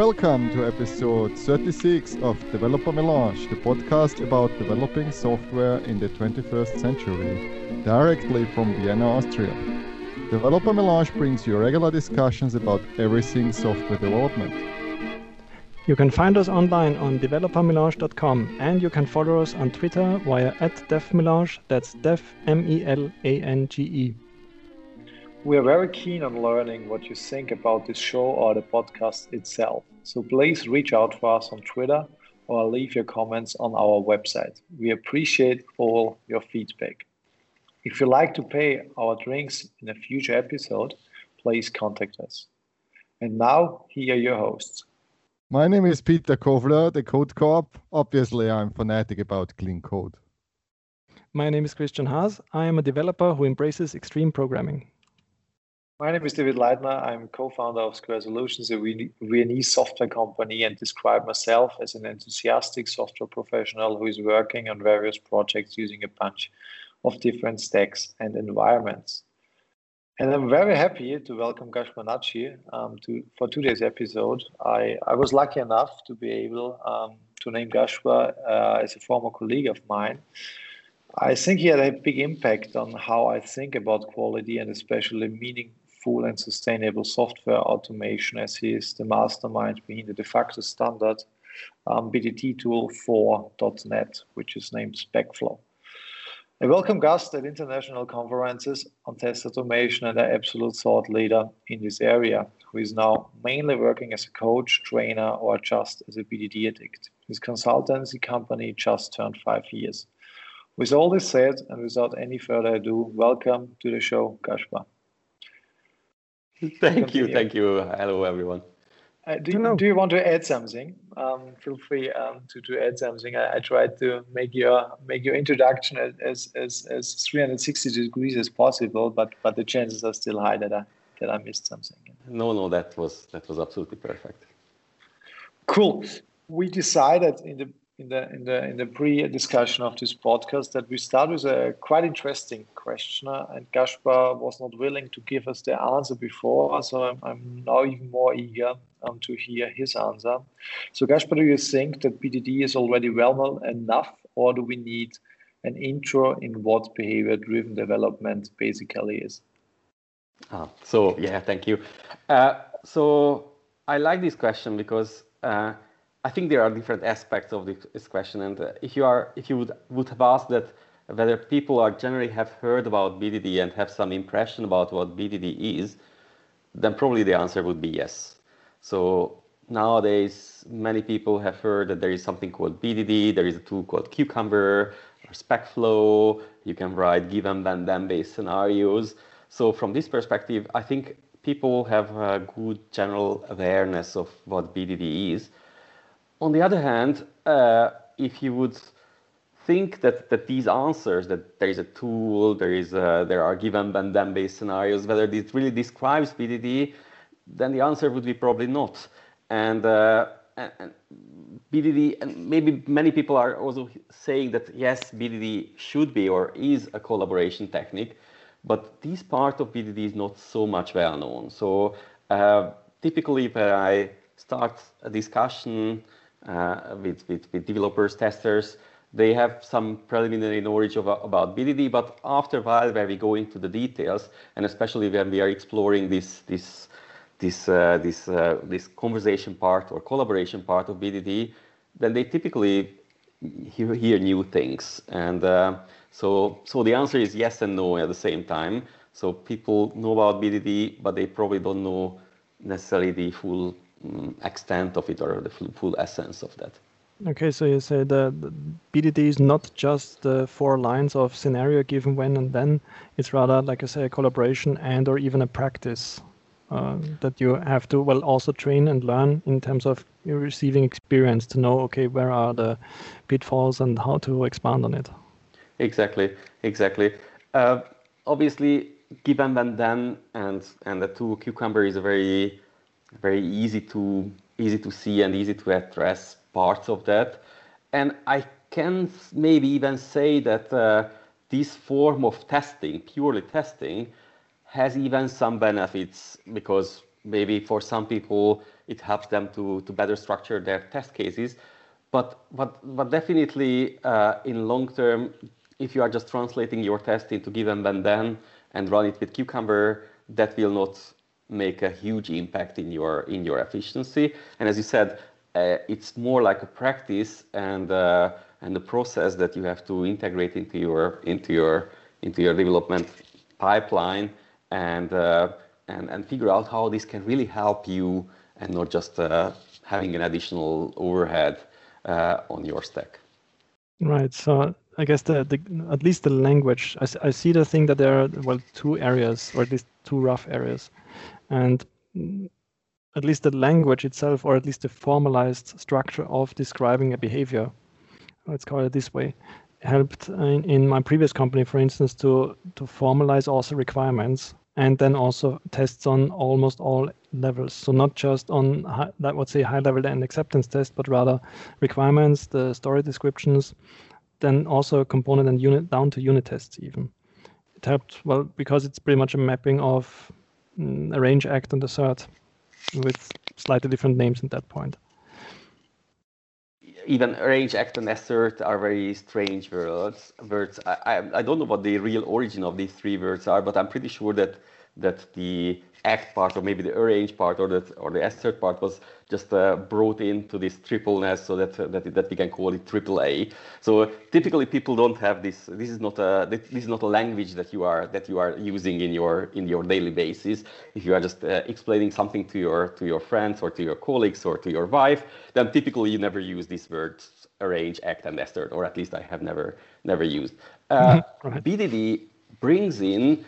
Welcome to episode 36 of Developer Melange, the podcast about developing software in the 21st century, directly from Vienna, Austria. Developer Melange brings you regular discussions about everything software development. You can find us online on developermelange.com and you can follow us on Twitter via at devmelange, that's dev M-E-L-A-N-G-E. We are very keen on learning what you think about this show or the podcast itself. So please reach out to us on Twitter or leave your comments on our website. We appreciate all your feedback. If you'd like to pay our drinks in a future episode, please contact us. And now, here are your hosts. My name is Peter Kofler, the Code Cop. Obviously, I'm fanatic about clean code. My name is Christian Haas. I am a developer who embraces extreme programming. My name is David Leitner. I'm co-founder of SQUER Solutions, a Viennese software company, and describe myself as an enthusiastic software professional who is working on various projects using a bunch of different stacks and environments. And I'm very happy to welcome Gaspar Nagy um, to, for today's episode. I, I was lucky enough to be able um, to name Gaspar uh, as a former colleague of mine. I think he had a big impact on how I think about quality and especially meaning, full and sustainable software automation as he is the mastermind behind the de facto standard um, BDD tool for .NET, which is named SpecFlow. A welcome guest at international conferences on test automation and an absolute thought leader in this area, who is now mainly working as a coach, trainer, or just as a BDD addict. His consultancy company just turned five years. With all this said, and without any further ado, welcome to the show, Gaspar. Thank you, thank you. Hello, everyone. Uh, do, you, do you want to add something? Um, feel free um, to, to add something. I, I, tried to make your make your introduction as, as, as 360 degrees as possible, but but the chances are still high that I that I missed something. No, no, that was that was absolutely perfect. Cool. We decided in the in the in the in the pre-discussion of this podcast that we start with a quite interesting question, and Gaspar was not willing to give us the answer before, so I'm, I'm now even more eager um, to hear his answer. So, Gaspar, do you think that BDD is already well enough, or do we need an intro in what behavior-driven development basically is? Ah, so yeah, thank you. Uh, so I like this question because. Uh, I think there are different aspects of this question, and uh, if you are, if you would would have asked that whether people are generally have heard about BDD and have some impression about what BDD is, then probably the answer would be yes. So nowadays, many people have heard that there is something called BDD. There is a tool called Cucumber or SpecFlow. You can write given then then based scenarios. So from this perspective, I think people have a good general awareness of what BDD is. On the other hand, uh, if you would think that, that these answers, that there is a tool, there, is a, there are given and then based scenarios, whether this really describes BDD, then the answer would be probably not. And, uh, and BDD, and maybe many people are also saying that yes, BDD should be or is a collaboration technique, but this part of BDD is not so much well known. So uh, typically, when I start a discussion with, with, with developers, testers. They have some preliminary knowledge of, about BDD, but after a while, where we go into the details, and especially when we are exploring this this this uh, this uh, this conversation part or collaboration part of BDD, then they typically hear, hear new things. And uh, so so the answer is yes and no at the same time. So people know about BDD, but they probably don't know necessarily the full um, extent of it or the full, full essence of that. Okay, so you say the, the, BDD is not just the four lines of scenario given when and then. It's rather, like I say, a collaboration and or even a practice uh, that you have to well also train and learn in terms of receiving experience to know okay where are the pitfalls and how to expand on it. Exactly, exactly. Uh, obviously, given and then and and the two cucumber is a very very easy to easy to see and easy to address parts of that. And I can maybe even say that uh, this form of testing, purely testing, has even some benefits because maybe for some people it helps them to, to better structure their test cases. But, but, but definitely uh, in long term, if you are just translating your test into given and then and run it with Cucumber, that will not make a huge impact in your in your efficiency. And as you said, uh, it's more like a practice and uh, and the process that you have to integrate into your into your into your development pipeline and uh, and and figure out how this can really help you and not just uh, having an additional overhead uh, on your stack. Right. So I guess the, the at least the language. I, I see the thing that there are well two areas or at least two rough areas, and at least the language itself, or at least the formalized structure of describing a behavior, let's call it this way, helped in, in my previous company, for instance, to to formalize also requirements and then also tests on almost all levels. So not just on high, that would say high level and acceptance test, but rather requirements, the story descriptions, then also component and unit down to unit tests even. It helped well because it's pretty much a mapping of Mm, arrange, act, and assert with slightly different names at that point. Even arrange, act, and assert are very strange words. Words. I, I, I don't know what the real origin of these three words are, but I'm pretty sure that that the act part or maybe the arrange part or the or the assert part was just uh, brought into this tripleness so that, uh, that that we can call it triple A. So typically people don't have this. This is not a this is not a language that you are that you are using in your in your daily basis. If you are just uh, explaining something to your to your friends or to your colleagues or to your wife, then typically you never use these words arrange, act, and assert, or at least I have never never used. Uh, right. BDD brings in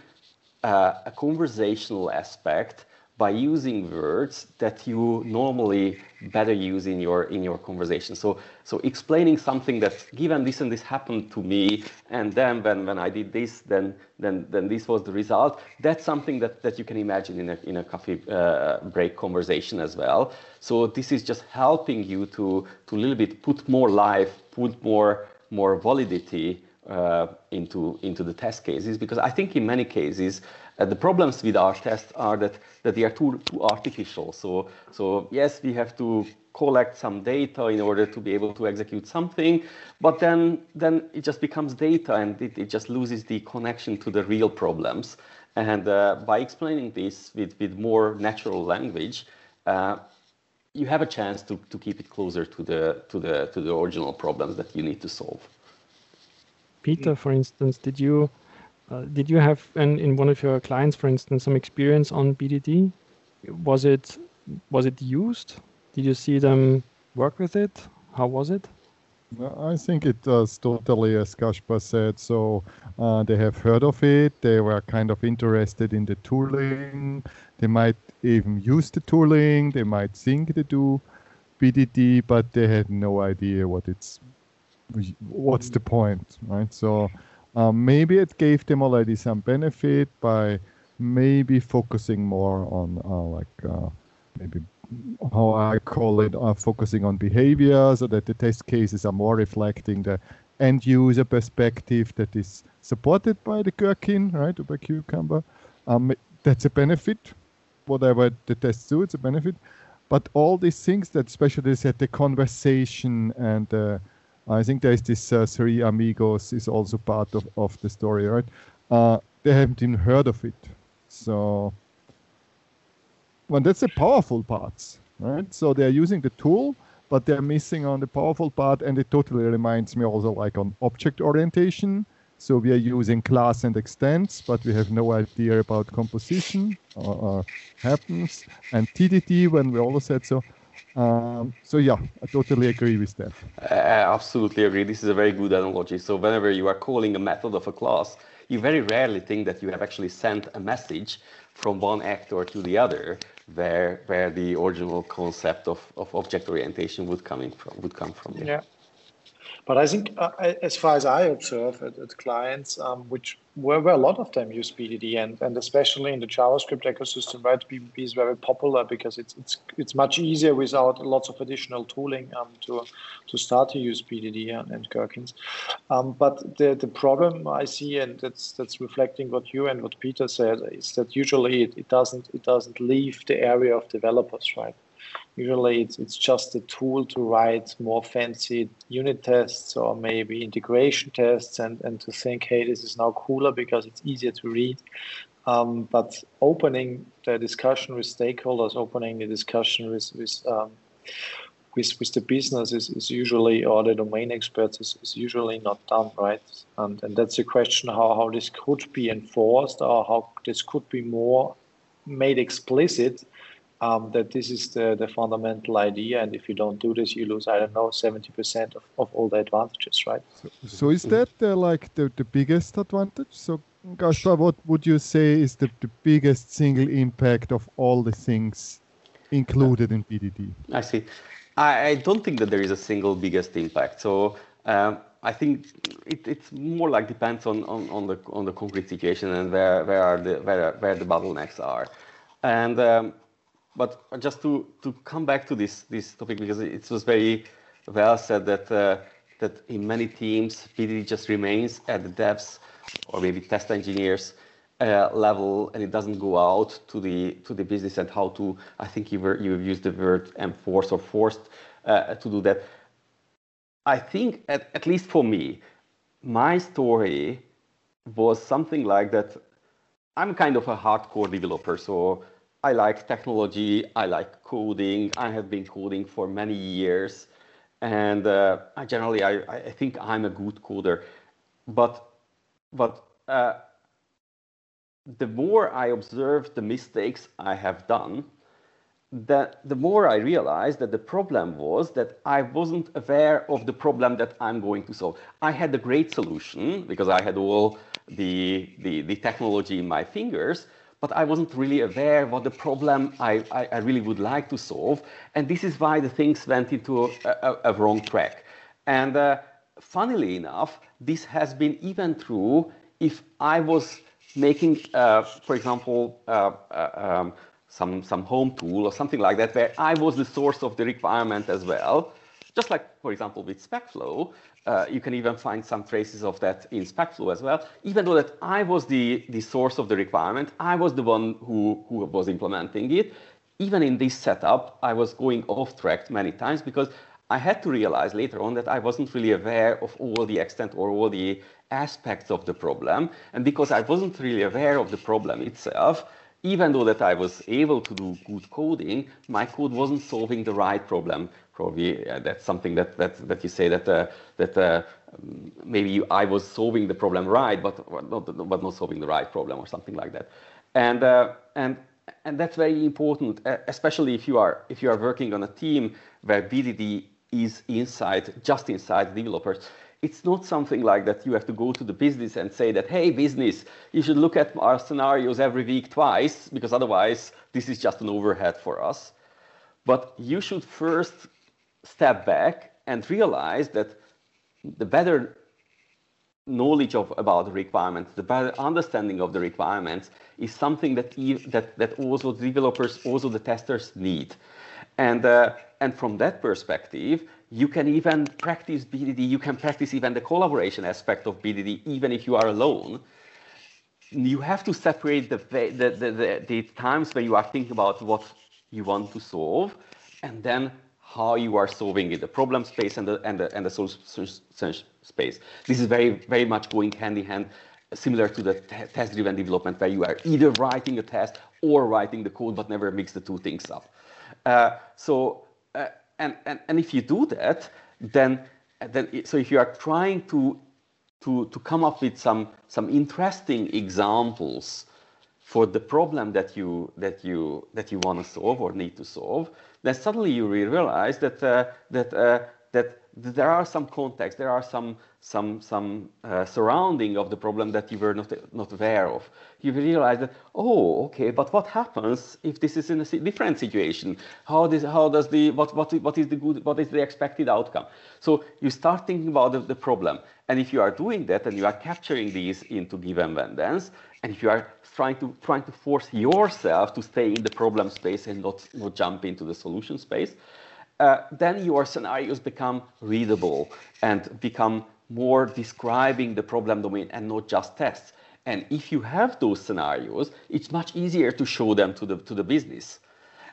uh, a conversational aspect by using words that you normally better use in your in your conversation. So so explaining something that given this and this happened to me, and then when, when I did this, then then then this was the result. That's something that, that you can imagine in a in a coffee uh, break conversation as well. So this is just helping you to to a little bit put more life, put more more validity uh, into into the test cases because I think in many cases uh, the problems with our tests are that that they are too too artificial. So so yes, we have to collect some data in order to be able to execute something, but then then it just becomes data and it, it just loses the connection to the real problems. And uh, by explaining this with with more natural language. Uh, you have a chance to, to keep it closer to the to the to the original problems that you need to solve. Peter, for instance, did you uh, did you have an, in one of your clients, for instance, some experience on BDD? Was it was it used? Did you see them work with it? How was it? I think it was totally as Gaspar said. So uh, they have heard of it. They were kind of interested in the tooling. They might even use the tooling. They might think they do BDD, but they had no idea what it's what's the point, right? So um, maybe it gave them already some benefit by maybe focusing more on uh, like uh, maybe how I call it, uh, focusing on behavior so that the test cases are more reflecting the end user perspective that is supported by the Gherkin, right, or by Cucumber. Um, that's a benefit. Whatever the tests do, it's a benefit. But all these things that especially said the conversation and uh, I think there's this uh, Three Amigos is also part of, of the story, right? Uh, they haven't even heard of it. So, well, that's the powerful parts, right? So they're using the tool, but they're missing on the powerful part, and it totally reminds me also like on object orientation. So we are using class and extends, but we have no idea about composition or, or happens. And TDD, when we also said so, um, so yeah, I totally agree with that. I absolutely agree. This is a very good analogy. So whenever you are calling a method of a class, you very rarely think that you have actually sent a message from one actor to the other, where where the original concept of, of object orientation would coming from would come from. Yeah. But I think, uh, as far as I observe at, at clients, um, which where, where a lot of them use BDD, and, and especially in the JavaScript ecosystem, right? BDD is very popular because it's it's it's much easier without lots of additional tooling um, to to start to use BDD and, and Gherkins. Um, but the the problem I see, and that's that's reflecting what you and what Peter said, is that usually it, it doesn't it doesn't leave the area of developers, right? Usually it's, it's just a tool to write more fancy unit tests or maybe integration tests and, and to think, hey, this is now cooler because it's easier to read. Um, but opening the discussion with stakeholders, opening the discussion with, with um, with, with the business is, is usually or the domain experts is, is usually not done right and, and that's the question how, how this could be enforced or how this could be more made explicit um, that this is the, the fundamental idea. And if you don't do this, you lose, I don't know, 70% of, of all the advantages, right? So, so is that uh, like the, the biggest advantage? So, Gaspar, what would you say is the, the biggest single impact of all the things included in BDD? I see. I, I don't think that there is a single biggest impact. So, um, I think it, it's more like depends on, on, on the on the concrete situation and where where are the where where the bottlenecks are, and um, but just to, to come back to this, this topic, because it was very well said that, uh, that in many teams, BDD just remains at the devs or maybe test engineers uh, level and it doesn't go out to the, to the business and how to, I think you, were, you used the word enforce or forced uh, to do that. I think, at, at least for me, my story was something like that. I'm kind of a hardcore developer, so I like technology, I like coding. I have been coding for many years. And uh, I generally, I, I think I'm a good coder. But, but uh, the more I observe the mistakes I have done, that the more I realized that the problem was that I wasn't aware of the problem that I'm going to solve. I had a great solution because I had all the, the, the technology in my fingers, but I wasn't really aware what the problem I, I, I, really would like to solve. And this is why the things went into a, a, a wrong track. And uh, funnily enough, this has been even true if I was making, uh, for example, uh, uh um, some, some home tool or something like that, where I was the source of the requirement as well. Just like, for example, with SpecFlow, uh, you can even find some traces of that in SpecFlow as well. Even though that I was the, the source of the requirement, I was the one who, who was implementing it. Even in this setup, I was going off track many times because I had to realize later on that I wasn't really aware of all the extent or all the aspects of the problem. And because I wasn't really aware of the problem itself, even though that I was able to do good coding, my code wasn't solving the right problem probably uh, that's something that, that, that you say that, uh, that uh, maybe I was solving the problem right, but not, but not solving the right problem or something like that. And, uh, and, and that's very important, especially if you, are, if you are working on a team where BDD is inside, just inside developers. It's not something like that you have to go to the business and say that, hey, business, you should look at our scenarios every week twice, because otherwise this is just an overhead for us. But you should first step back and realize that the better knowledge of about the requirements, the better understanding of the requirements is something that that that also developers, also the testers need, and uh, and from that perspective, you can even practice BDD. You can practice even the collaboration aspect of BDD, even if you are alone. You have to separate the the, the, the, the times when you are thinking about what you want to solve, and then how you are solving it, the problem space and the, and the, and the solution space. This is very, very much going hand in hand, similar to the test-driven development where you are either writing a test or writing the code, but never mix the two things up. Uh, so, uh, and, and, and if you do that, then, then so if you are trying to, to, to come up with some, some interesting examples for the problem that you, that you, that you want to solve or need to solve, then suddenly you realize that, uh, that uh, that there are some context, there are some some some uh, surrounding of the problem that you were not not aware of. You realize that oh okay, but what happens if this is in a different situation? How does how does the what what what is the good what is the expected outcome? So you start thinking about the, the problem, and if you are doing that and you are capturing these into given then and if you are trying to trying to force yourself to stay in the problem space and not not jump into the solution space uh, then your scenarios become readable and become more describing the problem domain and not just tests. And if you have those scenarios, it's much easier to show them to the, to the business.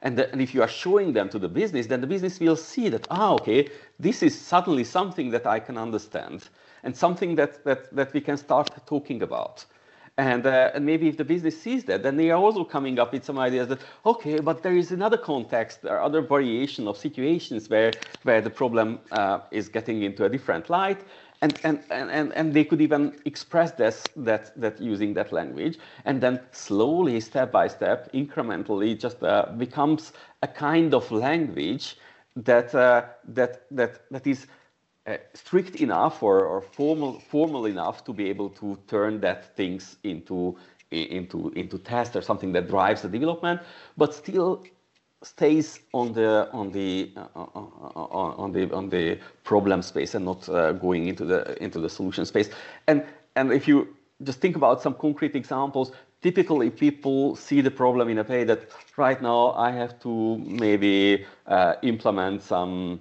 And, the, and, if you are showing them to the business, then the business will see that, ah, okay, this is suddenly something that I can understand and something that, that, that we can start talking about. And, uh, and maybe if the business sees that, then they are also coming up with some ideas that, okay, but there is another context or other variation of situations where, where the problem uh, is getting into a different light. And, and, and, and they could even express this, that, that using that language. And then slowly, step by step, incrementally, just uh, becomes a kind of language that, uh, that, that, that is uh, strict enough or, or formal, formal enough to be able to turn that things into, into, into test or something that drives the development, but still stays on the on the uh, on, on the on the problem space and not uh, going into the into the solution space. And and if you just think about some concrete examples typically people see the problem in a way that right now i have to maybe uh, implement some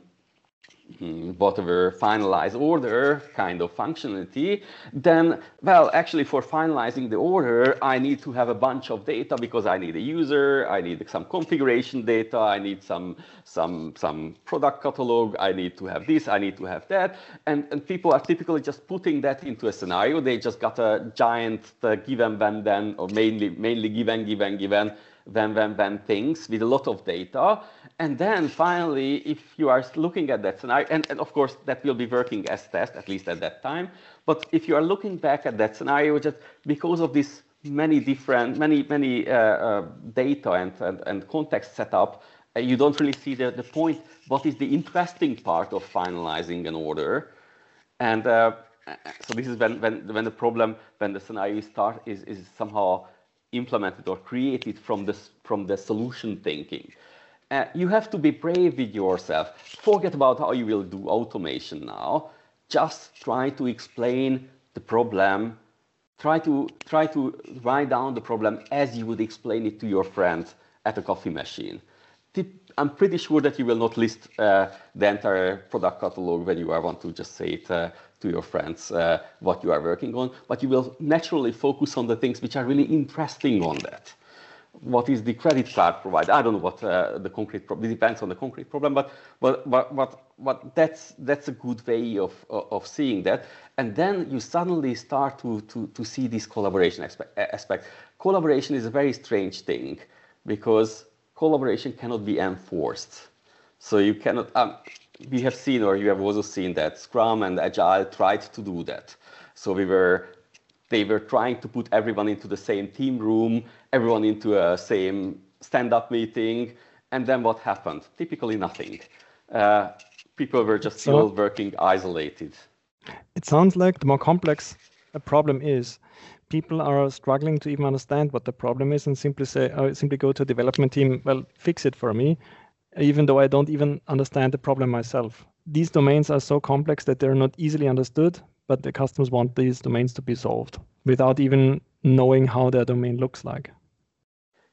whatever finalize order kind of functionality, then, well, actually for finalizing the order, I need to have a bunch of data because I need a user, I need some configuration data, I need some, some, some product catalog, I need to have this, I need to have that. And, and people are typically just putting that into a scenario. They just got a giant uh, given, then, then, or mainly, mainly given, given, given then, then, then things with a lot of data. And then finally, if you are looking at that scenario, and, and of course that will be working as test, at least at that time. But if you are looking back at that scenario, just because of this many different, many, many uh, uh, data and, and, and context setup, uh, you don't really see the, the point, what is the interesting part of finalizing an order. And uh, so this is when, when, when the problem, when the scenario start is, is somehow implemented or created from the, from the solution thinking. Uh, you have to be brave with yourself. Forget about how you will do automation now. Just try to explain the problem. Try to, try to write down the problem as you would explain it to your friends at a coffee machine. I'm pretty sure that you will not list uh, the entire product catalog when you want to just say it uh, to your friends uh, what you are working on, but you will naturally focus on the things which are really interesting on that. What is the credit card provider? I don't know what uh, the concrete problem, it depends on the concrete problem, but, but, but, but, but that's, that's a good way of, of seeing that. And then you suddenly start to, to, to see this collaboration aspect. Collaboration is a very strange thing because collaboration cannot be enforced. So you cannot, um, we have seen, or you have also seen that Scrum and Agile tried to do that. So we were, they were trying to put everyone into the same team room, everyone into a same stand-up meeting, and then what happened? Typically nothing. Uh, people were just so, still working isolated. It sounds like the more complex a problem is, people are struggling to even understand what the problem is and simply say, uh, simply go to a development team, well, fix it for me even though I don't even understand the problem myself. These domains are so complex that they're not easily understood, but the customers want these domains to be solved without even knowing how their domain looks like.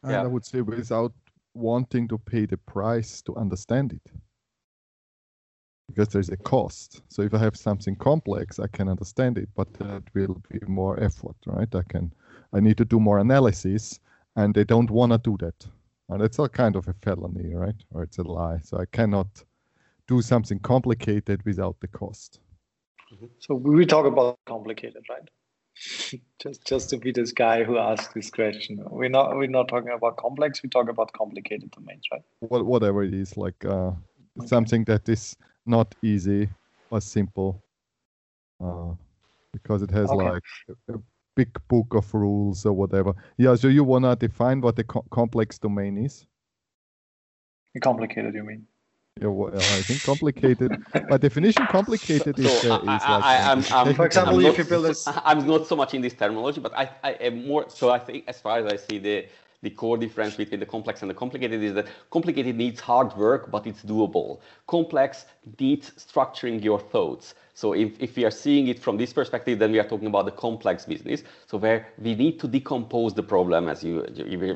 And yeah. I would say without wanting to pay the price to understand it. Because there's a cost. So if I have something complex, I can understand it, but that will be more effort, right? I can I need to do more analysis and they don't want to do that and it's a kind of a felony, right? Or it's a lie. So I cannot do something complicated without the cost. Mm-hmm. So we talk about complicated, right? just just to be this guy who asked this question. We're not we're not talking about complex. We talk about complicated domains, right? What whatever it is, like uh, something that is not easy or simple, uh, because it has okay. like a, big book of rules or whatever. Yeah, so you want to define what the co- complex domain is? Complicated, you mean? Yeah, well, I think complicated. By definition, complicated is, So uh, is I, like. I, uh, I'm, I'm, For example, I'm if not, you build a s- I'm not so much in this terminology, but I, I am more. So I think, as far as I see the the core difference between the complex and the complicated is that complicated needs hard work, but it's doable. Complex needs structuring your thoughts. So if, if we are seeing it from this perspective, then we are talking about the complex business. So where we need to decompose the problem, as you,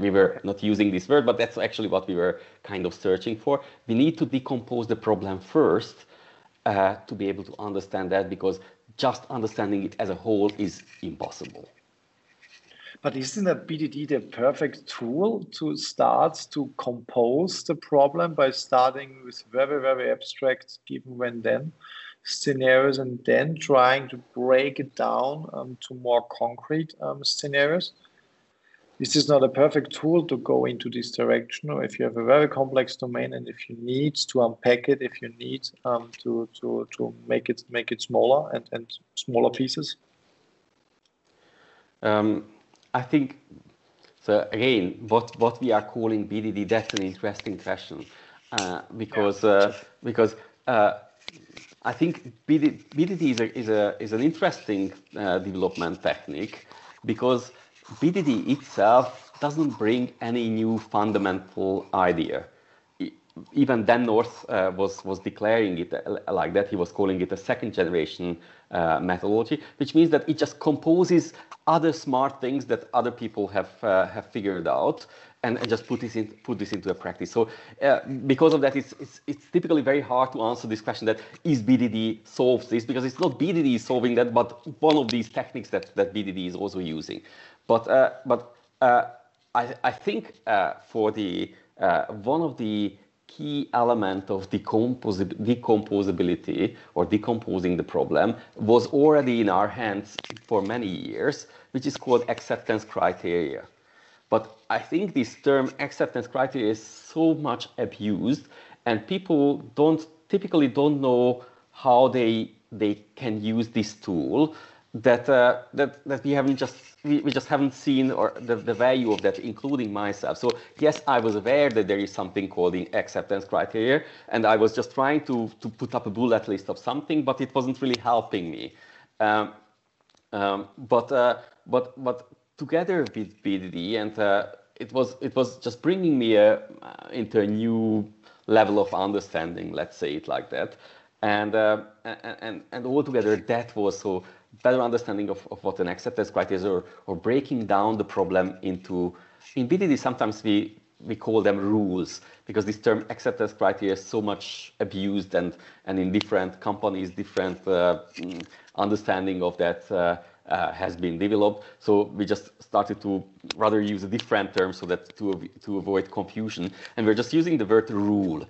we were not using this word, but that's actually what we were kind of searching for. We need to decompose the problem first uh, to be able to understand that because just understanding it as a whole is impossible. But isn't a BDD the perfect tool to start to compose the problem by starting with very, very abstract given when then scenarios and then trying to break it down um, to more concrete um, scenarios? Is this not a perfect tool to go into this direction? Or if you have a very complex domain and if you need to unpack it, if you need um, to, to, to make it make it smaller and, and smaller pieces? Um, I think so. Again, what what we are calling BDD, that's an interesting question uh, because uh, because uh, I think BDD, BDD is a, is a is an interesting uh, development technique because BDD itself doesn't bring any new fundamental idea. Even Dan North uh, was was declaring it uh, like that. He was calling it a second generation uh, methodology, which means that it just composes other smart things that other people have uh, have figured out and, and just put this in put this into a practice. So uh, because of that, it's, it's it's typically very hard to answer this question that is BDD solves this because it's not BDD solving that, but one of these techniques that that BDD is also using. But uh, but I I think for the one of the key element of decomposability or decomposing the problem was already in our hands for many years, which is called acceptance criteria. But I think this term acceptance criteria is so much abused, and people don't typically don't know how they they can use this tool. That uh, that that we haven't just we, we just haven't seen or the, the value of that, including myself. So yes, I was aware that there is something called the acceptance criteria, and I was just trying to to put up a bullet list of something, but it wasn't really helping me. Um, um, but uh, but but together with BDD, and uh, it was it was just bringing me uh, into a new level of understanding. Let's say it like that, and uh, and, and and altogether that was so better understanding of, of what an acceptance criteria is, or, or breaking down the problem into in BDD. Sometimes we we call them rules because this term acceptance criteria is so much abused and and in different companies different uh, mm, understanding of that uh, uh, has been developed so we just started to rather use a different term so that to, to avoid confusion and we're just using the word rule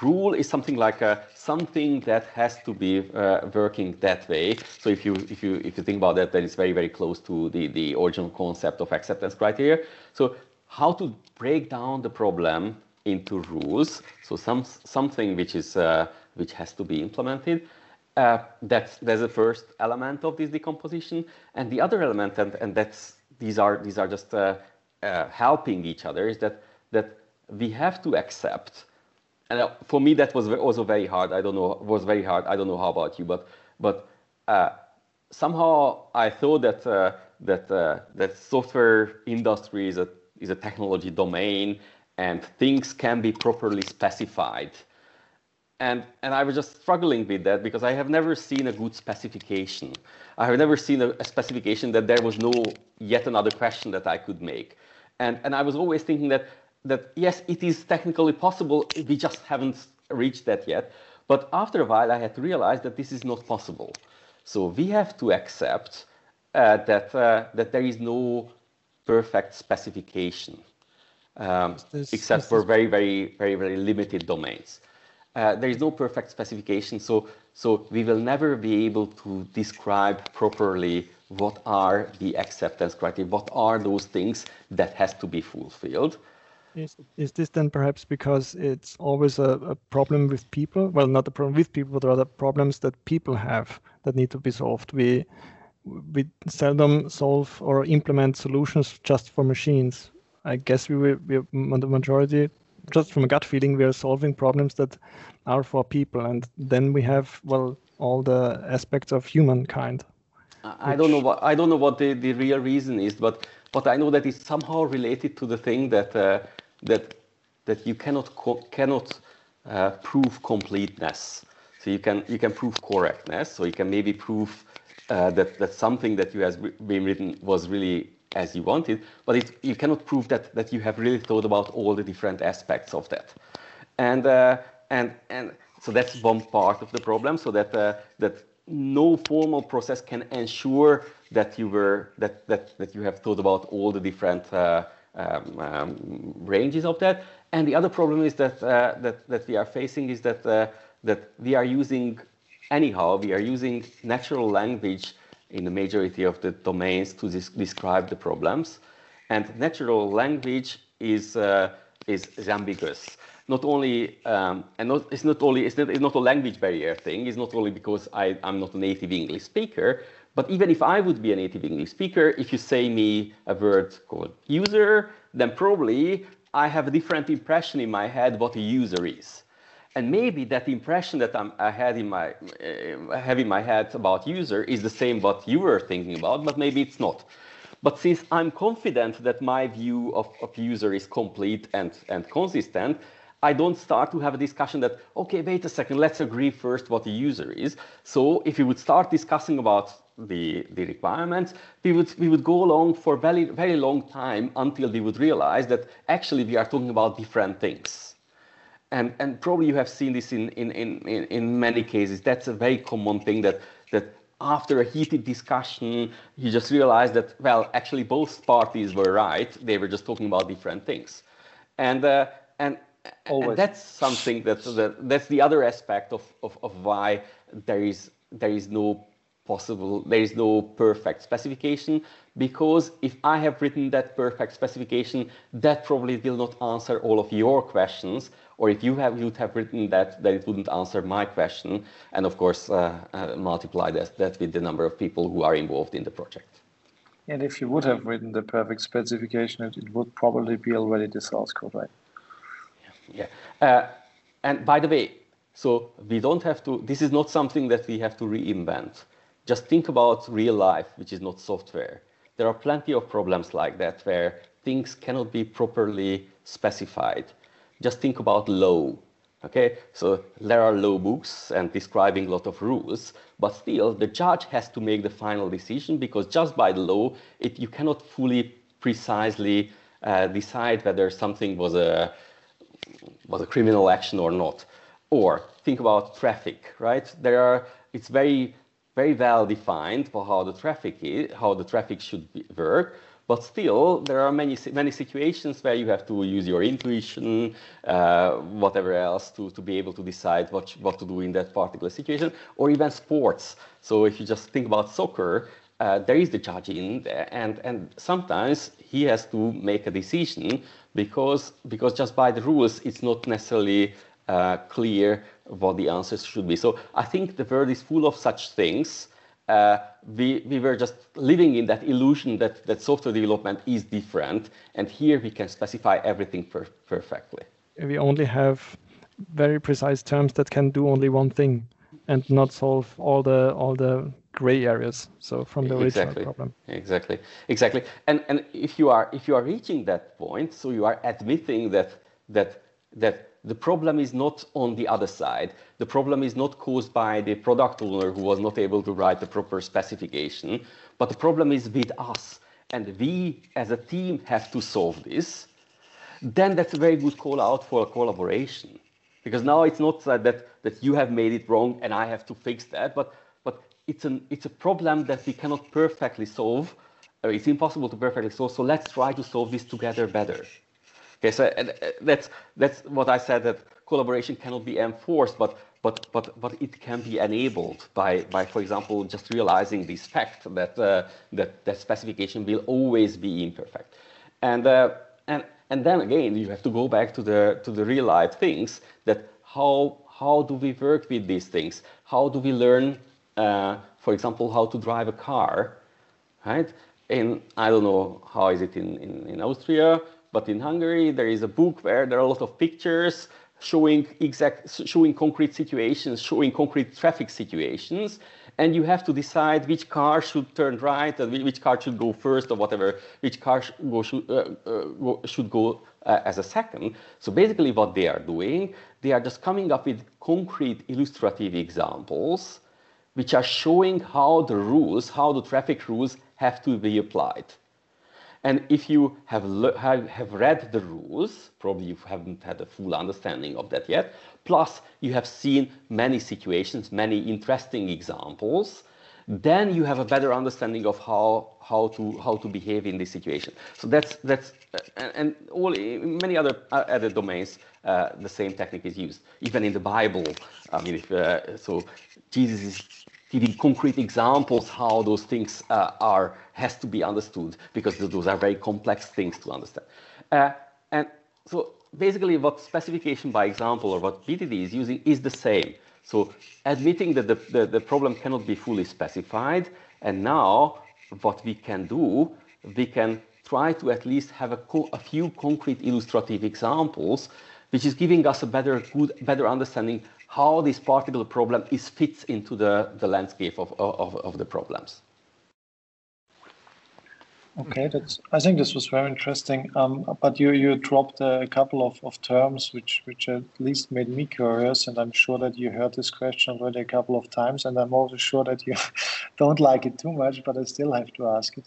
rule is something like a, something that has to be uh, working that way so if you if you if you think about that then it's very very close to the the original concept of acceptance criteria so how to break down the problem into rules. So some something which is uh, which has to be implemented. Uh, that's that's the first element of this decomposition, and the other element, and, and that's these are these are just uh, uh, helping each other. Is that that we have to accept, and uh, for me that was also very hard. I don't know was very hard. I don't know how about you, but but uh, somehow I thought that uh, that uh, that software industry is a is a technology domain and things can be properly specified. And and I was just struggling with that because I have never seen a good specification. I have never seen a, a specification that there was no yet another question that I could make. And and I was always thinking that that yes, it is technically possible. We just haven't reached that yet. But after a while, I had to realize that this is not possible. So we have to accept uh, that uh, that there is no perfect specification, um, this- except is for very, very, very, very limited domains. Uh, there is no perfect specification, so so we will never be able to describe properly what are the acceptance criteria, what are those things that has to be fulfilled. Is, is this then perhaps because it's always a, a problem with people? Well, not a problem with people, but rather problems that people have that need to be solved. We we seldom solve or implement solutions just for machines. I guess we will, we, the majority just from a gut feeling, we are solving problems that are for people, and then we have well all the aspects of humankind. I don't know what I don't know what the, the real reason is, but but I know that it's somehow related to the thing that uh, that that you cannot cannot uh, prove completeness. So you can you can prove correctness. So you can maybe prove uh, that that something that you has been written was really as you wanted, but it, you cannot prove that that you have really thought about all the different aspects of that. And uh, and and so that's one part of the problem. So that uh, that no formal process can ensure that you were that that that you have thought about all the different uh, um, um, ranges of that. And the other problem is that uh, that that we are facing is that uh, that we are using anyhow we are using natural language in the majority of the domains to describe the problems, and natural language is uh, is, is ambiguous not only um, and not, it's not only it's not, it's not a language barrier thing. It's not only because I, I'm not a native English speaker, but even if I would be a native English speaker, if you say me a word called user, then probably I have a different impression in my head what a user is. And maybe that impression that I'm, i had in my uh, have in my head about user is the same what you were thinking about, but maybe it's not. But since I'm confident that my view of, of user is complete and, and consistent, I don't start to have a discussion that, okay, wait a second, let's agree first what the user is. So if we would start discussing about the, the requirements, we would, we would go along for very, very long time until we would realize that actually we are talking about different things. And, and probably you have seen this in, in, in, in many cases. That's a very common thing that, that after a heated discussion, you just realize that, well, actually both parties were right. They were just talking about different things. And, uh, and, Always. And that's something that, that that's the other aspect of, of, of why there is there is no possible there is no perfect specification because if I have written that perfect specification, that probably will not answer all of your questions. Or if you have you'd have written that, then it wouldn't answer my question. And of course, uh, uh, multiply that, that with the number of people who are involved in the project. And if you would have written the perfect specification, it, it would probably be already the source code, right? Yeah. Uh, and by the way, so we don't have to, this is not something that we have to reinvent. Just think about real life, which is not software. There are plenty of problems like that where things cannot be properly specified. Just think about law. Okay, so there are law books and describing a lot of rules, but still the judge has to make the final decision because just by the law, it, you cannot fully precisely uh, decide whether something was a was a criminal action or not. Or think about traffic, right? There are, it's very, very well defined for how the traffic is, how the traffic should be, work. But still, there are many many situations where you have to use your intuition, uh, whatever else, to, to be able to decide what what to do in that particular situation, or even sports. So if you just think about soccer, uh, there is the judge in there, and and sometimes he has to make a decision because, because just by the rules, it's not necessarily uh, clear what the answers should be. So I think the world is full of such things. Uh, we, we were just living in that illusion that, that software development is different, and here we can specify everything per perfectly. We only have very precise terms that can do only one thing and not solve all the all the gray areas so from the original exactly. problem exactly exactly and and if you are if you are reaching that point so you are admitting that that that the problem is not on the other side the problem is not caused by the product owner who was not able to write the proper specification but the problem is with us and we as a team have to solve this then that's a very good call out for a collaboration because now it's not that, that that you have made it wrong and i have to fix that but but it's, an, it's a problem that we cannot perfectly solve. Uh, it's impossible to perfectly solve. So let's try to solve this together better. Okay, so uh, that's that's what I said that collaboration cannot be enforced, but but but but it can be enabled by by for example just realizing this fact that uh, that that specification will always be imperfect, and uh, and and then again you have to go back to the to the real life things that how how do we work with these things? How do we learn uh, for example, how to drive a car, right? And I don't know how is it in, in, in Austria, but in Hungary there is a book where there are a lot of pictures showing exact, showing concrete situations, showing concrete traffic situations, and you have to decide which car should turn right and which car should go first or whatever, which car should go, should, uh, uh, go, should go uh, as a second. So basically what they are doing, they are just coming up with concrete illustrative examples which are showing how the rules, how the traffic rules have to be applied. And if you have, have, have read the rules, probably you haven't had a full understanding of that yet, plus you have seen many situations, many interesting examples, then you have a better understanding of how, how, to, how to behave in this situation. So that's, that's and, and all, in many other, uh, other domains, uh, the same technique is used. Even in the Bible, I mean, if, uh, so Jesus is giving concrete examples how those things uh, are has to be understood because those are very complex things to understand. Uh, and so basically what specification by example or what BDD is using is the same. So admitting that the, the, the problem cannot be fully specified and now what we can do, we can try to at least have a, a few concrete illustrative examples which is giving us a better, good, better understanding how this particular problem is fits into the, the landscape of, of, of the problems. Okay, that's. I think this was very interesting. Um, but you you dropped a couple of, of terms which which at least made me curious, and I'm sure that you heard this question already a couple of times, and I'm also sure that you don't like it too much, but I still have to ask it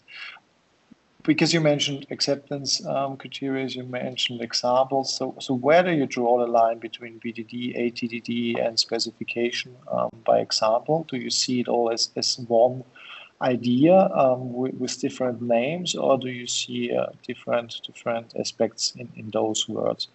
because you mentioned acceptance um, criteria, you mentioned examples. So, so where do you draw the line between BDD, ATDD, and specification um, by example? Do you see it all as, as one idea um, with, with, different names, or do you see uh, different different aspects in, in those words?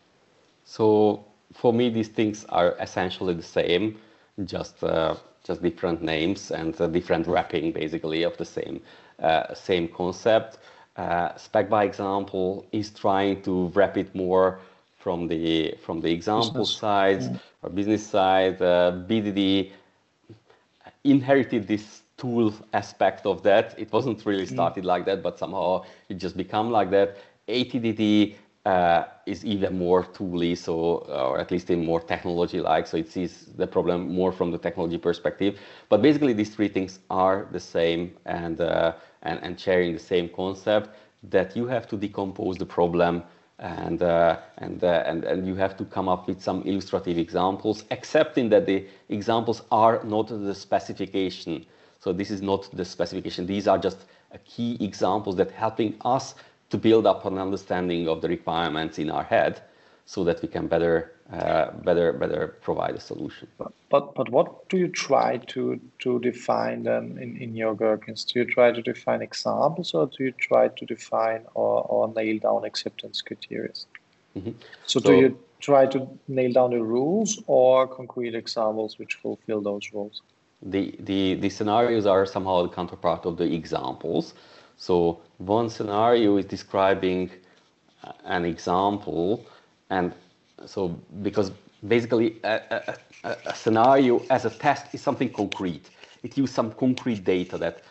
So, for me, these things are essentially the same, just uh, just different names and uh, different wrapping, basically, of the same uh, same concept. Uh, spec by example is trying to wrap it more from the from the example business. side yeah. or business side. Uh, BDD inherited this tool aspect of that. It wasn't really mm. started mm. like that, but somehow it just become like that. ATDD uh, is even more tooly, so or at least in more technology-like. So it sees the problem more from the technology perspective. But basically, these three things are the same, and uh, and, and sharing the same concept that you have to decompose the problem and, uh, and, uh, and, and you have to come up with some illustrative examples, accepting that the examples are not the specification. So this is not the specification. These are just key examples that helping us to build up an understanding of the requirements in our head so that we can better uh, better better provide a solution. But, but but what do you try to to define then in, in your Gherkins? Do you try to define examples or do you try to define or, or nail down acceptance criteria? Mm-hmm. So, so do you try to nail down the rules or concrete examples which fulfill those rules? The, the, the scenarios are somehow the counterpart of the examples. So one scenario is describing an example and so because basically a, a, a, scenario as a test is something concrete. It uses some concrete data that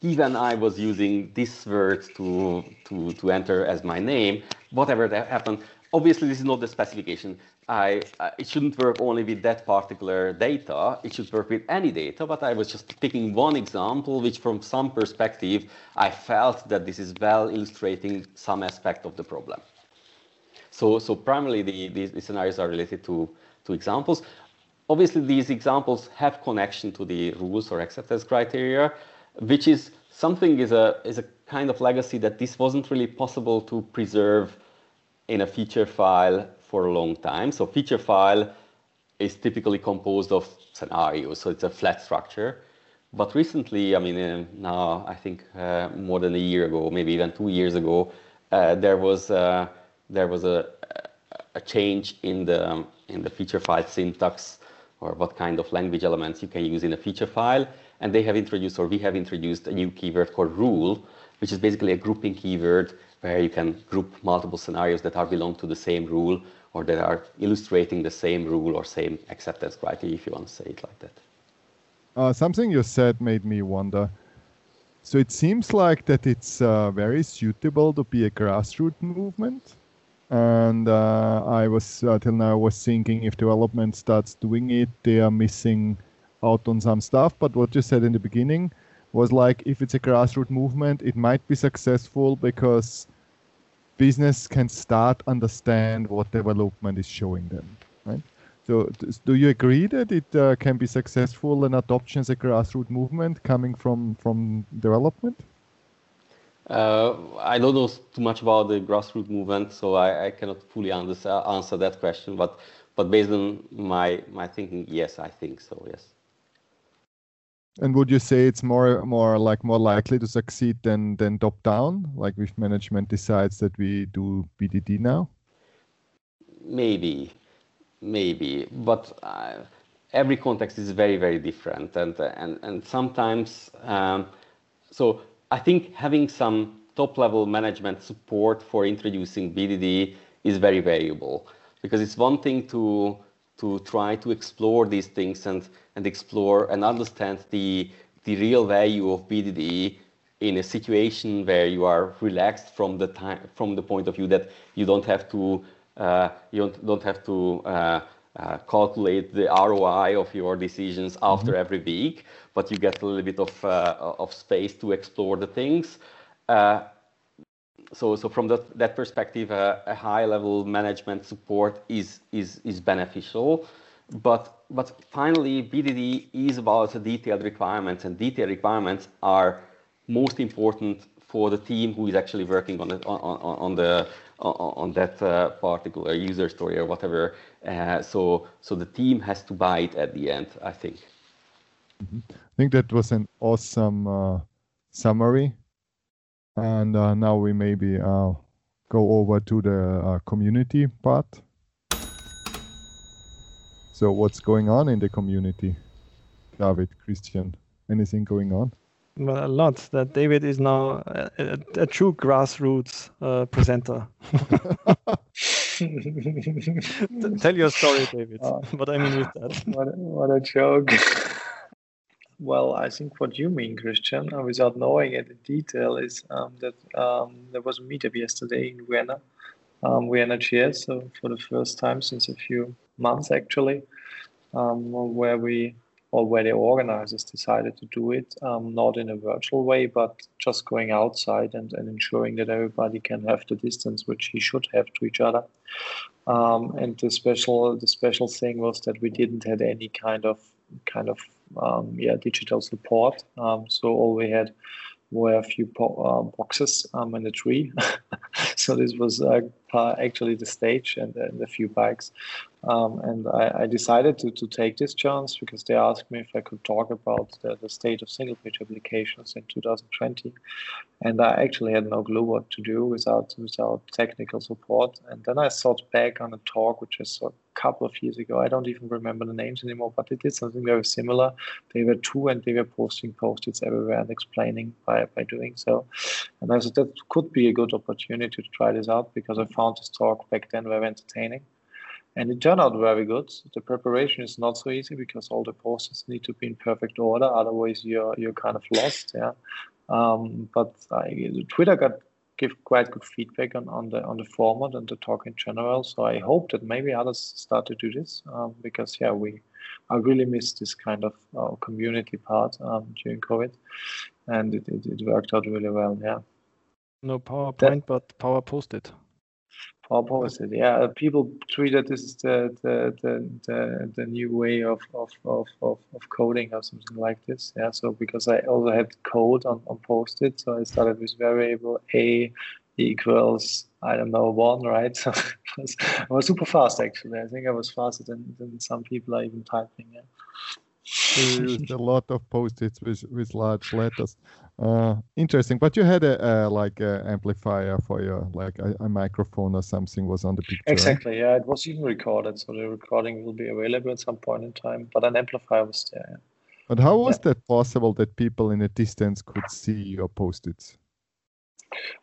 even I was using this word to, to, to enter as my name, whatever that happened, obviously this is not the specification. I, uh, it shouldn't work only with that particular data, it should work with any data, but I was just picking one example which from some perspective I felt that this is well illustrating some aspect of the problem. So, so primarily the, the, the scenarios are related to, to examples. Obviously, these examples have connection to the rules or acceptance criteria, which is something is a, is a kind of legacy that this wasn't really possible to preserve in a feature file for a long time. So feature file is typically composed of scenarios, so it's a flat structure. But recently, I mean, uh, now I think uh, more than a year ago, maybe even two years ago, uh, there was uh, there was a, a change in the, in the feature file syntax or what kind of language elements you can use in a feature file. And they have introduced, or we have introduced a new keyword called rule, which is basically a grouping keyword where you can group multiple scenarios that are belong to the same rule or that are illustrating the same rule or same acceptance criteria, if you want to say it like that. Uh, something you said made me wonder. So it seems like that it's uh, very suitable to be a grassroots movement and uh, I was uh, till now was thinking if development starts doing it, they are missing out on some stuff. But what you said in the beginning was like if it's a grassroots movement, it might be successful because business can start understand what development is showing them, right? So, do you agree that it uh, can be successful and adoption as a grassroots movement coming from from development? Uh, I don't know too much about the grassroots movement, so I, I cannot fully answer, answer that question. But but based on my my thinking, yes, I think so. Yes. And would you say it's more more like more likely to succeed than than top down, like if management decides that we do BDD now? Maybe, maybe, but uh, every context is very very different, and and and sometimes um, so I think having some top level management support for introducing BDD is very valuable because it's one thing to to try to explore these things and and explore and understand the the real value of BDD in a situation where you are relaxed from the time from the point of view that you don't have to uh, you don't, don't have to uh, uh, calculate the ROI of your decisions after mm-hmm. every week, but you get a little bit of, uh, of space to explore the things. Uh, so, so from that, that perspective, uh, a high level management support is, is, is beneficial. But, but finally, BDD is about the detailed requirements, and detailed requirements are most important for the team who is actually working on, it, on, on, on the on that uh, particular user story or whatever. Uh, so, so the team has to buy it at the end, I think. Mm-hmm. I think that was an awesome uh, summary. And uh, now we maybe uh, go over to the uh, community part. So, what's going on in the community? David, Christian, anything going on? Well, a lot. That David is now a, a, a true grassroots uh, presenter. Tell your story, David. Uh, what I mean with that. What, what a joke. well, I think what you mean, Christian, uh, without knowing it in detail, is um, that um, there was a meetup yesterday in Vienna, um, Vienna JS, so for the first time since a few months actually, um, where we or where the organizers decided to do it, um, not in a virtual way, but just going outside and, and ensuring that everybody can have the distance which he should have to each other. Um, and the special the special thing was that we didn't have any kind of kind of um, yeah digital support. Um, so all we had were a few po- uh, boxes um, in the tree. so this was uh, actually the stage and, and a few bikes. Um, and I, I, decided to, to take this chance because they asked me if I could talk about the, the state of single page applications in 2020. And I actually had no clue what to do without without technical support. And then I thought back on a talk which I saw a couple of years ago. I don't even remember the names anymore, but they did something very similar. They were two and they were posting post-its everywhere and explaining by, by doing so. And I said that could be a good opportunity to try this out because I found this talk back then very entertaining and it turned out very good. The preparation is not so easy because all the posters need to be in perfect order, otherwise you're you're kind of lost. Yeah, um, but I, Twitter got give quite good feedback on, on the on the format and the talk in general. So I hope that maybe others start to do this um, because yeah, we I really missed this kind of uh, community part um, during COVID, and it, it, it, worked out really well. Yeah. No PowerPoint, that, but Power Post-it opposite. Yeah, uh, people treated this is the the, the, the, the new way of, of, of, of, coding or something like this. Yeah, so because I also had code on, on post-it, so I started with variable a equals I don't know one, right? So I was, I was super fast actually. I think I was faster than, than some people are even typing. Yeah. used a lot of post-its with, with large letters. Uh, interesting, but you had a, a like a amplifier for your like a, a, microphone or something was on the picture. Exactly, yeah, it was even recorded, so the recording will be available at some point in time. But an amplifier was there. Yeah. But how was yeah. that possible that people in a distance could see your post-its?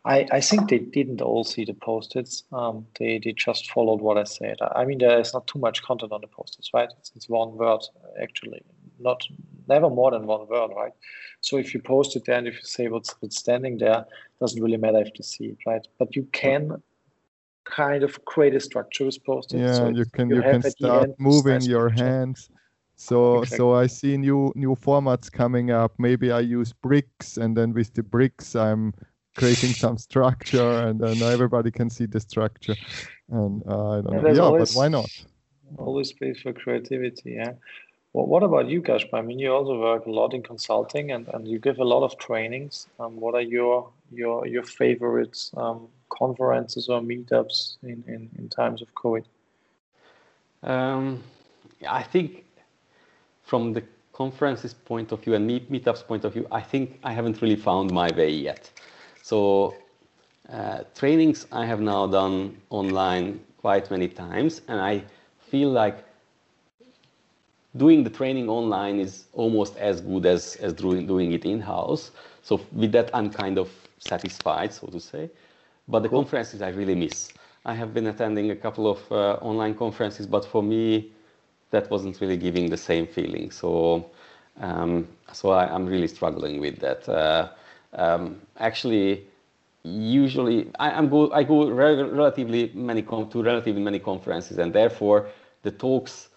I, I think they didn't all see the post-its. Um, they, they just followed what I said. I mean, there is not too much content on the post-its, right? It's, it's one word actually, not never more than one word, right? So if you post it there and if you say what's, what's standing there, doesn't really matter if you see it, right? But you can kind of create a structure with post-it. Yeah, So you can you you can start moving your picture. hands. So Exactly. so I see new new formats coming up. Maybe I use bricks, and then with the bricks I'm creating some structure, and then everybody can see the structure. And uh, I don't And know. Yeah, always- but why not? Always space for creativity, yeah. Well, what about you, Gaspar? I mean, you also work a lot in consulting and, and you give a lot of trainings. Um, what are your your your favorite um, conferences or meetups in, in, in times of COVID? Um, I think from the conferences point of view and meet, meetups point of view, I think I haven't really found my way yet. So uh, trainings I have now done online quite many times, and I feel like doing the training online is almost as good as, as doing, doing it in-house. So with that, I'm kind of satisfied, so to say. But the conferences I really miss. I have been attending a couple of uh, online conferences, but for me, that wasn't really giving the same feeling. So, um, so I, I'm really struggling with that. Uh, um, actually, usually I, I'm go I go re- relatively many to relatively many conferences, and therefore the talks.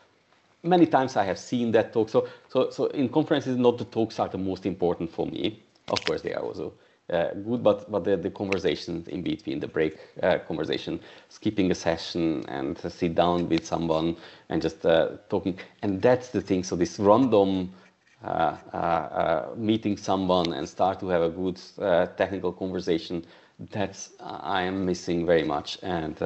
Many times I have seen that talk. So, so, so in conferences, not the talks are the most important for me. Of course, they are also uh, good, but but the, the conversations in between, the break uh, conversation, skipping a session and sit down with someone and just uh, talking, and that's the thing. So this random uh, uh, uh, meeting someone and start to have a good technical conversation, that's I am missing very much, and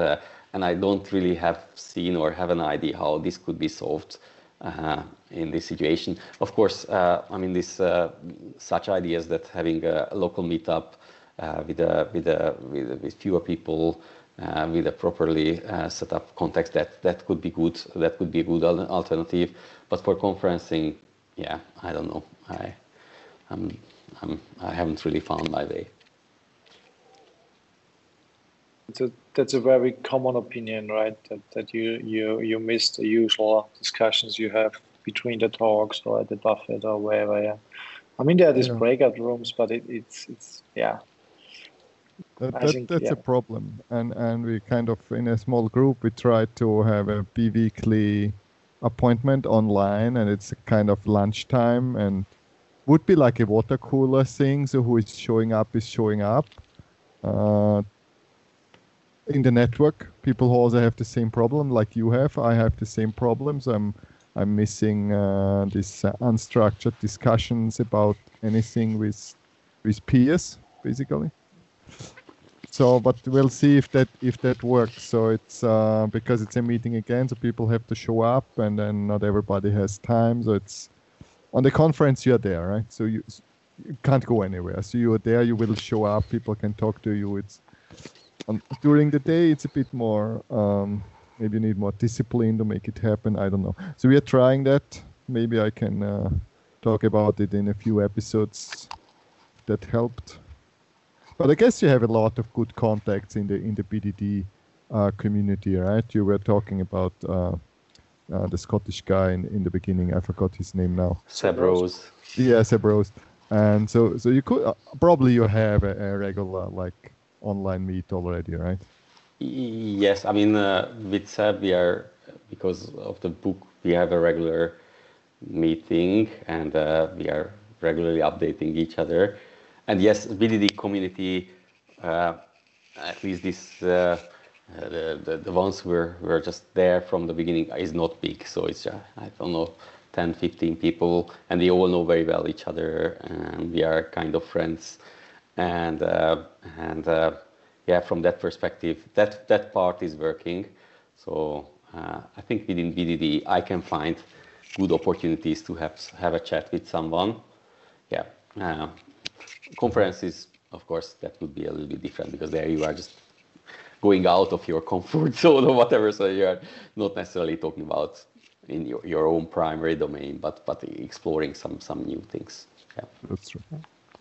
and I don't really have seen or have an idea how this could be solved uh, in this situation. Of course, uh, I mean, this uh, such ideas that having a local meetup uh, with a with a with, with fewer people. Uh, with a properly uh, set up context, that that could be good. That could be a good al- alternative. But for conferencing, yeah, I don't know. I, I'm, I'm, I haven't really found my way. A, that's a very common opinion, right? That, that you, you, you miss the usual discussions you have between the talks or at the buffet or wherever. Yeah. I mean, there are these Yeah. breakout rooms, but it, it's, it's, yeah. That, that, think, that's yeah. a problem. And and we kind of in a small group we try to have a bi-weekly appointment online and it's a kind of lunchtime and would be like a water cooler thing. So who is showing up is showing up. Uh, in the network, people who also have the same problem like you have. I have the same problems. I'm I'm missing uh, these uh, unstructured discussions about anything with with peers, basically. So, but we'll see if that if that works. So it's uh, because it's a meeting again, so people have to show up, and then not everybody has time. So it's on the conference you're there, right? So you, you can't go anywhere. So you're there, you will show up. People can talk to you. It's um, during the day, it's a bit more. Um, maybe you need more discipline to make it happen. I don't know. So we are trying that. Maybe I can uh, talk about it in a few episodes. That helped. But I guess you have a lot of good contacts in the in the BDD uh, community, right? You were talking about uh, uh, the Scottish guy in, in the beginning. I forgot his name now. Seb Rose. Yeah, Seb Rose. And so so you could uh, probably you have a, a regular like online meet already, right? Yes, I mean, uh, with Seb, we are, because of the book, we have a regular meeting and uh, we are regularly updating each other. And yes, BDD community, uh, at least this, uh, uh, the, the, the ones who were, were just there from the beginning is not big. So it's, uh, I don't know, 10, 15 people, and they all know very well each other, and we are kind of friends. And, uh, and uh, yeah, from that perspective, that, that part is working. So uh, I think within BDD, I can find good opportunities to have, have a chat with someone. Yeah. Uh, conferences, of course, that would be a little bit different because there you are just going out of your comfort zone or whatever. So you are not necessarily talking about in your, your own primary domain, but but exploring some some new things. Yeah. That's true.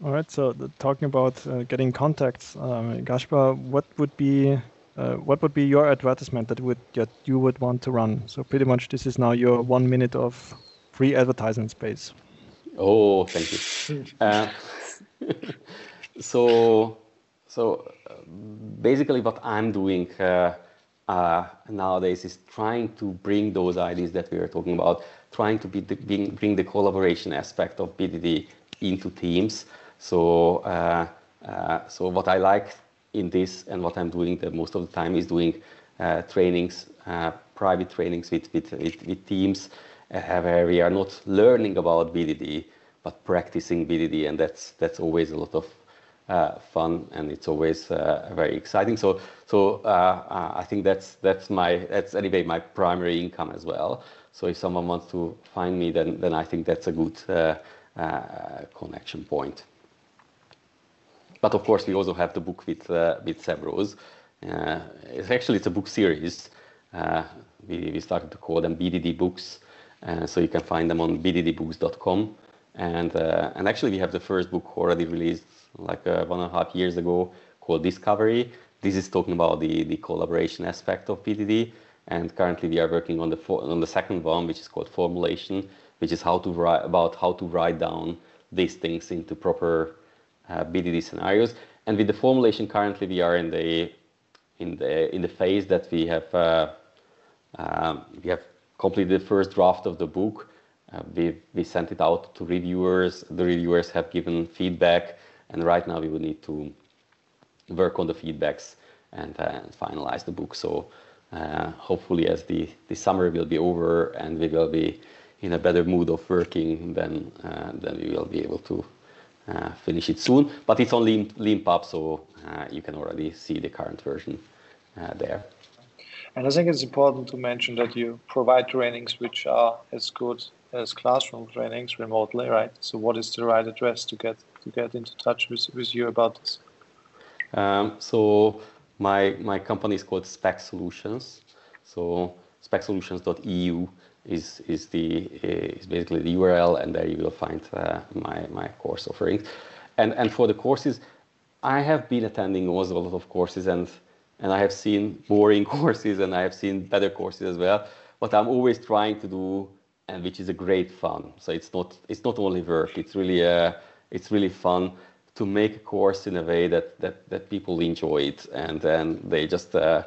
All right. So the, talking about uh, getting contacts, um, Gaspar, what would be uh, what would be your advertisement that would that you would want to run? So pretty much this is now your one minute of free advertising space. Oh, thank you. Uh, so, so uh, basically, what I'm doing uh, uh, nowadays is trying to bring those ideas that we were talking about, trying to the, bring, bring, the collaboration aspect of BDD into teams. So, uh, uh, so what I like in this and what I'm doing the most of the time is doing uh, trainings, private trainings with, with, with, with teams where we are not learning about BDD, but practicing BDD, and that's that's always a lot of uh, fun and it's always uh, very exciting. So, so uh, I think that's that's my that's anyway my primary income as well. So if someone wants to find me, then then I think that's a good connection point. But of course, we also have the book with with Seb Rose. it's actually it's a book series. we, we started to call them BDD books. Uh, so you can find them on bddbooks.com. And, uh, and actually, we have the first book already released like uh, one and a half years ago called Discovery. This is talking about the, the collaboration aspect of BDD. And currently, we are working on the on the second one, which is called Formulation, which is how to write about how to write down these things into proper uh, BDD scenarios. And with the formulation, currently we are in the in the in the phase that we have uh, um, we have completed the first draft of the book. Uh, we we sent it out to reviewers. The reviewers have given feedback, and right now we will need to work on the feedbacks and, uh, finalize the book. So uh, hopefully, as the the summer will be over and we will be in a better mood of working, then uh, then we will be able to uh, finish it soon. But it's on Lean, Leanpub, so uh, you can already see the current version there. And I think it's important to mention that you provide trainings which are as good as classroom trainings remotely, right? So what is the right address to get to get into touch with, with you about this? Um, so my my company is called Spec Solutions. So specsolutions.eu is is the is basically the URL, and there you will find uh, my my course offerings. And and for the courses, I have been attending also a lot of courses, and and I have seen boring courses and I have seen better courses as well. But I'm always trying to do, and which is a great fun. So it's not it's not only work. It's really uh, it's really fun to make a course in a way that that, that people enjoy it and then they just uh,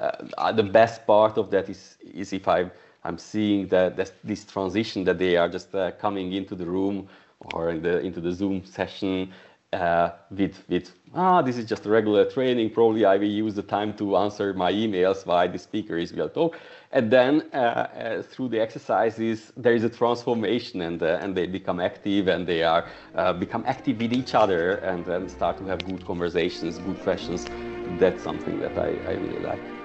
uh, the best part of that is is if I I'm seeing that this transition that they are just uh, coming into the room or in the into the Zoom session uh, with with ah this is just a regular training. Probably i will use the time to answer my emails while the speakers will talk. And then uh, uh, through the exercises there is a transformation and uh, and they become active and they are uh, become active with each other and then start to have good conversations good questions that's something that i, I really like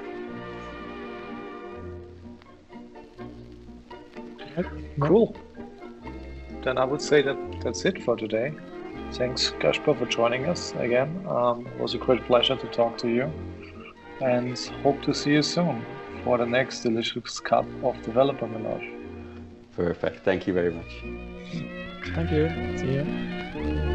cool then i would say that that's it for today Thanks, Gaspar, for joining us again. Um, it was a great pleasure to talk to you and hope to see you soon for the next delicious cup of developer melange. Perfect. Thank you very much. Thank you. See you.